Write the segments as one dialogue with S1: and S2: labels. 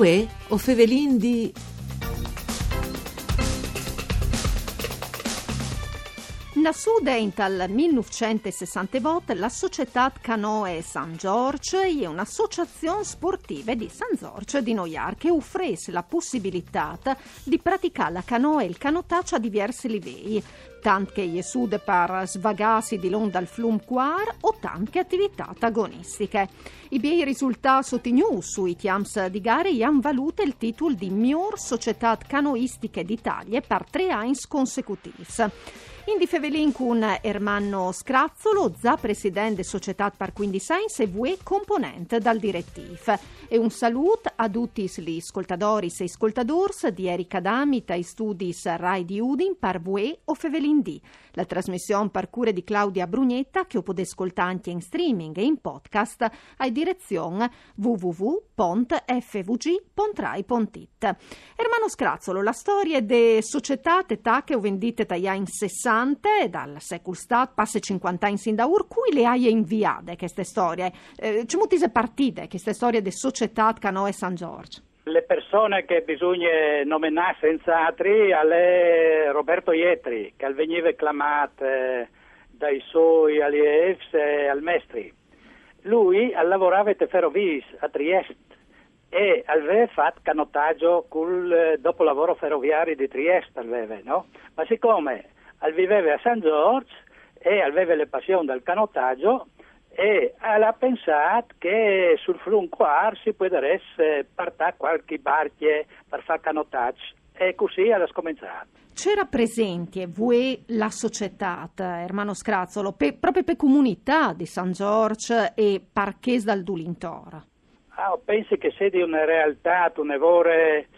S1: Uè, o Fevelin di...
S2: Nascuda dal 1960 la società Canoe San Giorgio è un'associazione sportiva di San Giorgio di Noiar che offre la possibilità di praticare la canoe e il canottaggio a diversi livelli, tant che è sude per svagarsi di l'onda al flum quar o tante attività agonistiche. I bei risultati ottenuti sui tiams di gare hanno valuto il titolo di miglior società canoistiche d'Italia per tre anni consecutivi. Indi Fevelin con Ermanno Scrazzolo, za presidente Società par quindi Science e VE componente dal direttiv. E un saluto a tutti gli ascoltatori e ascoltadors di Erika Damita e studis Rai di Udin par VE o Fevelin D. La trasmissione par cure di Claudia Brugnetta che potete ascoltare anche in streaming e in podcast a direzione www.fvg.rai.it. Ermanno Scrazzolo, la storia de società età che ho vendite taglia in 60 interessante dal secolo stat, passe 50 anni sin da ur, cui le hai inviate queste storie? Eh, c'è molte partite, queste storie di società Canoe San Giorgio?
S3: Le persone che bisogna nominare senza altri è Roberto Ietri, che veniva chiamato dai suoi allievi e al mestri. Lui lavorava a Ferrovis a Trieste e aveva fatto canottaggio col eh, dopolavoro ferroviario di Trieste, aveva, no? Ma siccome viveva a San Giorgio e aveva le passioni del canottaggio e ha pensato che sul Flunquar si potesse partire qualche barca per fare canottaggio e così ha scominciato.
S2: C'era presente voi la società, Ermano Scrazzolo, pe, proprio per comunità di San Giorgio e Parchese dal Dulintor?
S3: Ah, penso che sia di una realtà, un evore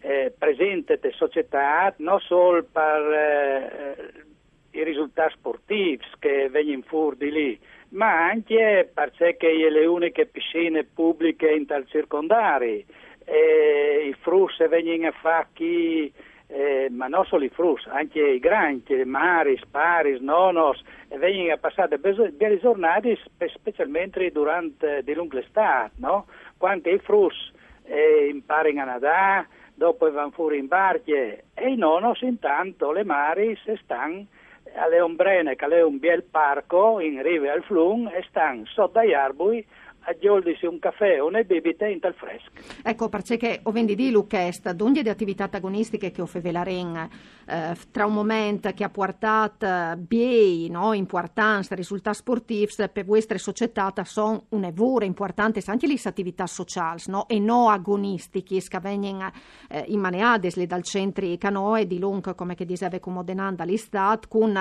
S3: eh, presente della società non solo per eh, i risultati sportivi che vengono fuori di lì, ma anche perché le uniche piscine pubbliche in tal circondari, eh, i frus vengono chi, eh, ma non solo i frus, anche i granchi, maris, paris, nonos, vengono a passare belle giornate, specialmente durante di lunga estate, no? quando i frus eh, imparano a nadare, dopo vanno fuori in barche e i nonos intanto le mari se stanno alle ombrene che è un bel parco in riva al flum e stanno sotto agli arbui aggiolgisi un caffè o una bibite in tal fresco.
S2: Ecco, perché ho di Luchest, donde di attività agonistiche che offre Velaren, eh, tra un momento che ha portato bei, no, importanza, risultati sportivi per vostre società sono una vera importante anche le attività sociali, no, e non agonistiche, che vengono eh, in maneades dal centro canoe di Lung, come che diceva Comodenanda l'Istat, con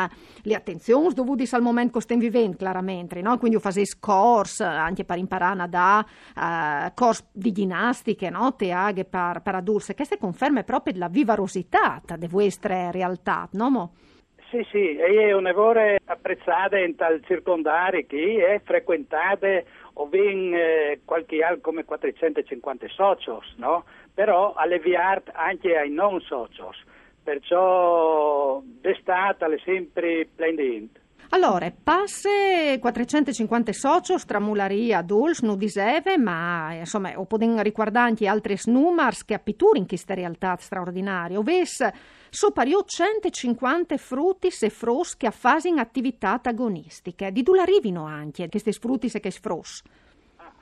S2: le attenzioni dovute al momento che stiamo vivendo, chiaramente, no? quindi io facevo corsi anche per imparare imparana da uh, corsi di ginnastiche, no? teaghe per, per adulti, queste conferme proprio della vivarosità delle vostre realtà, no? Mo?
S3: Sì, sì, è un lavoro apprezzato in tal circondari che è frequentato o ben eh, qualche anno come 450 socios, no? Però alleviare anche ai non socios, perciò d'estate è sempre splendente.
S2: Allora, passe 450 soci, stramularia, Duls, Nudiseve, ma insomma, o poden anche altri numeri che appituri in questa realtà straordinaria. Oves sopario 150 frutti e fros che in attività agonistiche. Di dove arrivino anche questi frutti e che fros?
S3: Ah,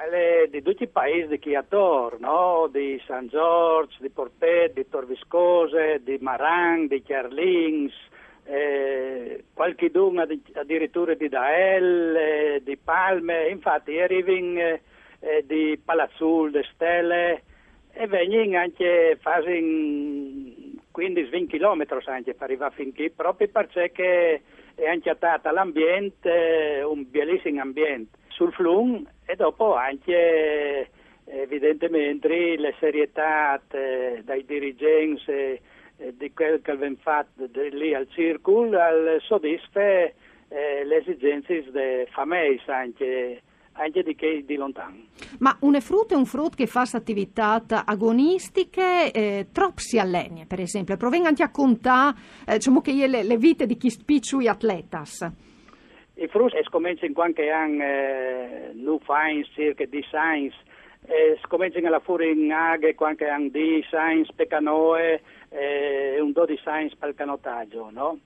S3: di tutti i paesi di Chiator, no? di San Giorgio, di Portet, di Torviscose, di Marang, di Chiarlings, eh, qualche duna addirittura di Dael, eh, di Palme, infatti arrivano eh, eh, di Palazzul, di Stelle e vengono anche fasi 15-20 km anche per arrivare fin qui, proprio perché è anche attata l'ambiente, un bellissimo ambiente. Sul flum e dopo anche evidentemente le serietà eh, dai dirigenti di quel che viene fatto lì al circolo al soddisfa eh, le esigenze delle famiglie anche, anche di chi di lontano.
S2: Ma un frutto è un frutto che fa attività agonistiche, eh, troppo si allena, per esempio, provenga anche a contare eh, diciamo che le, le, vite di chi spicciui atletas.
S3: I frutti scominciano in qualche anno, eh, nu fines, circa di science, eh, scominciano alla fuori in aghe, qualche anno di science per canoe e un do di science per il canottaggio, no?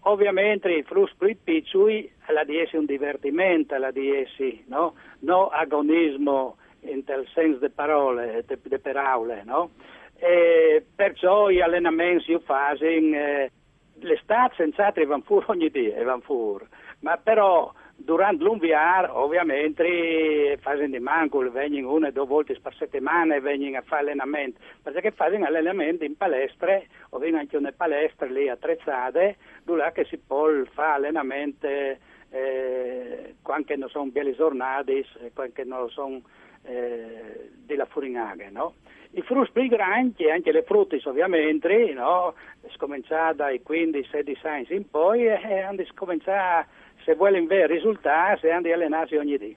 S3: Ovviamente i flus più piccoli alla un divertimento, alla di essi, no? No agonismo in tal senso di parole, di parole, no? E perciò gli allenamenti io faccio, eh, l'estate senz'altro vanno fuori ogni giorno, vanno fuori, ma però durante l'unviar ovviamente fanno di manco, vengono una o due volte per settimana e vengono a fare allenamento, perché fanno allenamento in palestre, o vengono anche una palestra lì attrezzate, dove si può fare allenamento eh, quando non sono belle giornate, quando non sono eh, della furinaghe, no? I frutti grandi, anche le frutte ovviamente, no? Scominciare dai 15-16 anni in poi e hanno scominciare, se vogliono avere risultati, hanno di allenarsi ogni giorno,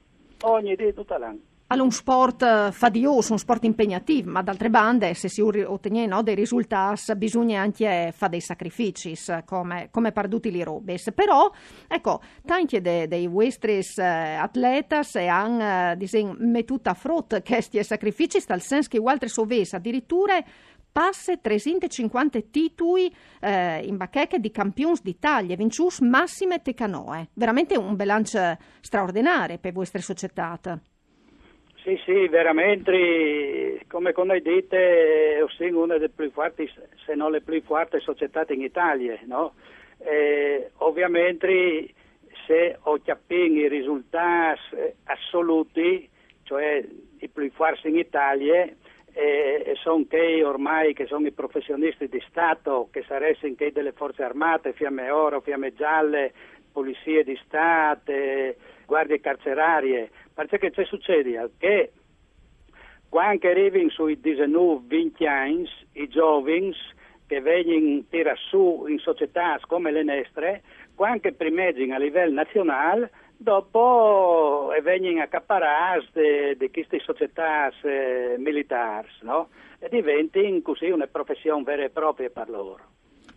S3: ogni giorno tutta l'anno.
S2: Allora, un sport eh, fadioso, un sport impegnativo, ma d'altre bande, se si ottiene no, dei risultati, bisogna anche fare dei sacrifici, come, come perduti li robes. Però, ecco, tanti dei, dei vostri eh, atletas hanno eh, mettuto a frutto questi sacrifici, dal senso che altri sovesi addirittura passe 350 titoli eh, in bacheche di campioni d'Italia, vincius massime te canoe. Veramente un bilancio straordinario per vostre società.
S3: Sì, sì, veramente, come, come dite, sono una delle più forti, se non le più forti società in Italia, no? eh, ovviamente se ho capito i risultati assoluti, cioè i più forti in Italia, eh, sono che ormai che sono i professionisti di Stato, che sarebbero che delle forze armate, fiamme oro, fiamme gialle, polizie di Stato, guardie carcerarie, perché che succede? Che quando arrivano sui 19-20 anni, i giovani che vengono tirati su in società come le nostre, quando primeggiano a livello nazionale, dopo vengono accaparati di queste società eh, militari, no? E diventano così una professione vera e propria per loro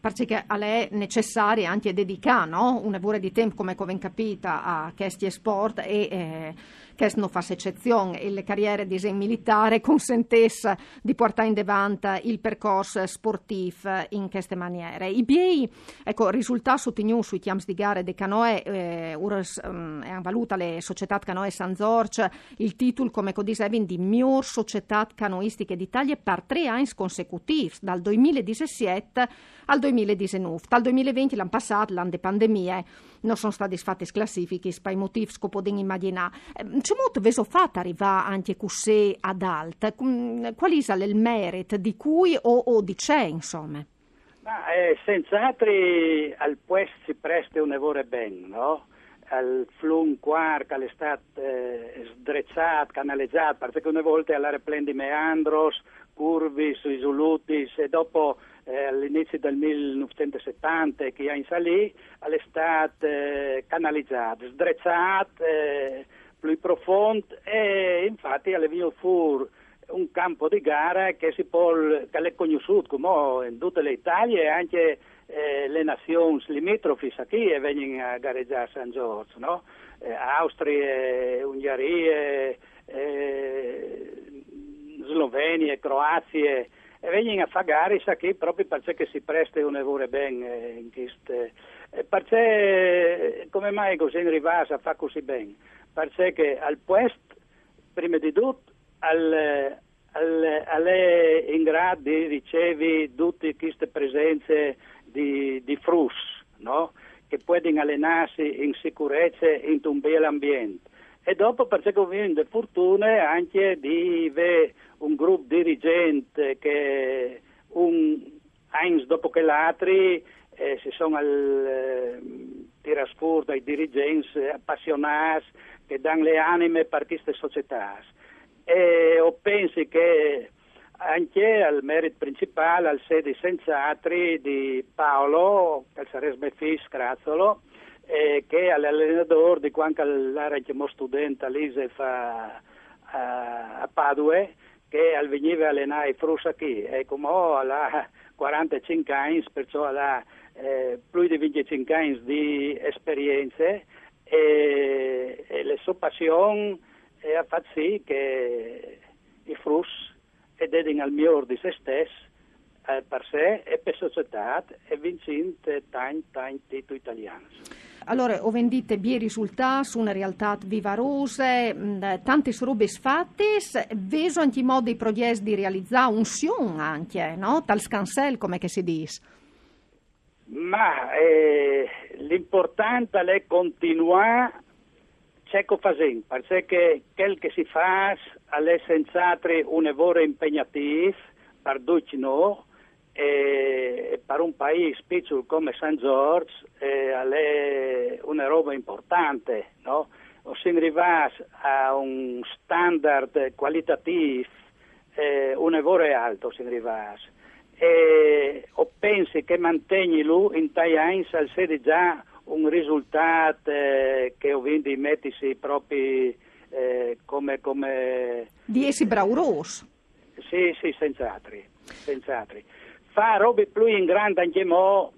S2: perché a lei è necessario anche dedicare no? un'ora di tempo, come ben capita, a questi sport e eh, che non fa eccezione e le carriere di esempio militare consentesse di portare in davanti il percorso sportivo in queste maniere. I BI, ecco, risultati ottenuti sui chiams di gare di canoe, eh, urs, um, hanno valuta le società canoe San Zorge il titolo, come dicevi, di miglior società canoistiche d'Italia per tre anni consecutivi, dal 2017 al 2019. Dal 2020, l'anno passato, l'anno di pandemia, non sono stati fatti classifiche, per i motivi che potete immaginare. Ehm, c'è molto veso fatto arrivare anche così ad alta. Qual è il merito di cui o, o di c'è, insomma?
S3: Ma, eh, senz'altro al puesto si presta un lavoro bene, no? al flun quar che è stato eh, sdrecciato, canalizzato, perché una volta alla replendi meandros, curvi, sui soluti e dopo eh, all'inizio del 1970 che in salì, all'estate eh, canalizzato, sdrecciato, eh, più profondo e infatti alle venuto fuori un campo di gara che si può, che è conosciuto in tutte le Italie e anche eh, le nazioni limitrofi qui e vengono a gareggiare a San Giorgio, no? eh, Austria, Ungheria, eh, Slovenia, Croazia vengono a fare qui proprio perché si presta un lavoro bene in queste perché come mai così in Rivasa fa così bene? Perché al puesto, prima di tutto, al, al, alle in grado di ricevere tutte queste presenze di, di frus, no? che possono allenarsi in sicurezza in un bel ambiente. E dopo perché ho avuto fortuna anche di avere un gruppo dirigente che un anno dopo che l'altro eh, si sono al, eh, tiras fuori dai dirigenti appassionati che danno le anime per queste società. E io penso che anche al merito principale, al sede senz'altri di Paolo, che sarebbe figlio Scrazzolo, eh, che è l'allenatore di quando l'era chiamato studente all'ISE a, a Padua, che veniva a allenare i frussa qui, e come ho alla 45 anni, perciò alla eh, più di 25 anni di esperienze e, e la sua passione ha fatto sì che sedin al miglior di se stesso, eh, per sé e per società e vincente tanti, tanti titoli italiani.
S2: Allora, ho vendito bie risultati su una realtà vivarosa, tante robe fatte, veso anche modi progetti di realizzare un sion anche, no? Tal scansel, come si dice.
S3: Ma eh, l'importante è continuare cieco facendo, perché quel che si fa è senz'altro un lavoro impegnativo, per tutti noi, e per un paese piccolo come San Giorgio eh, è una roba importante, no? Si arriva a un standard qualitativo, eh, un lavoro alto si arriva e o pensi che mantenni lui in Taiwan sede già un risultato eh, che ho vinto i mettisi proprio eh, come, come...
S2: Di essi brauros.
S3: Sì, sì, senz'altro, senz'altro. Fa robe più in grande anche mo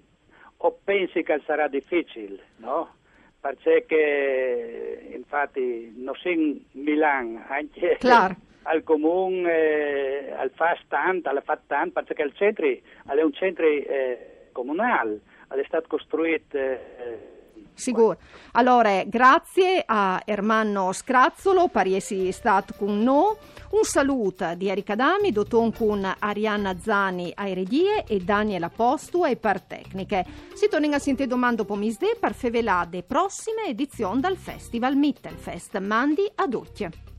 S3: o pensi che sarà difficile, no? Perché infatti non si in Milano, anche
S2: Clar.
S3: al comune, eh, al fa tanto, al fa tanto, perché il centro è un centro eh, comunale, è stato costruito... Eh,
S2: Sicuro. Allora, grazie a Ermanno Scrazzolo, pariesi stato con noi. Un saluto di Erika Dami, doton con Arianna Zani a Eredie e Daniela Postu e per tecniche. Si torna a sentire domando pomisde per fevelade prossime edizioni dal Festival Mittelfest. Mandi ad occhio.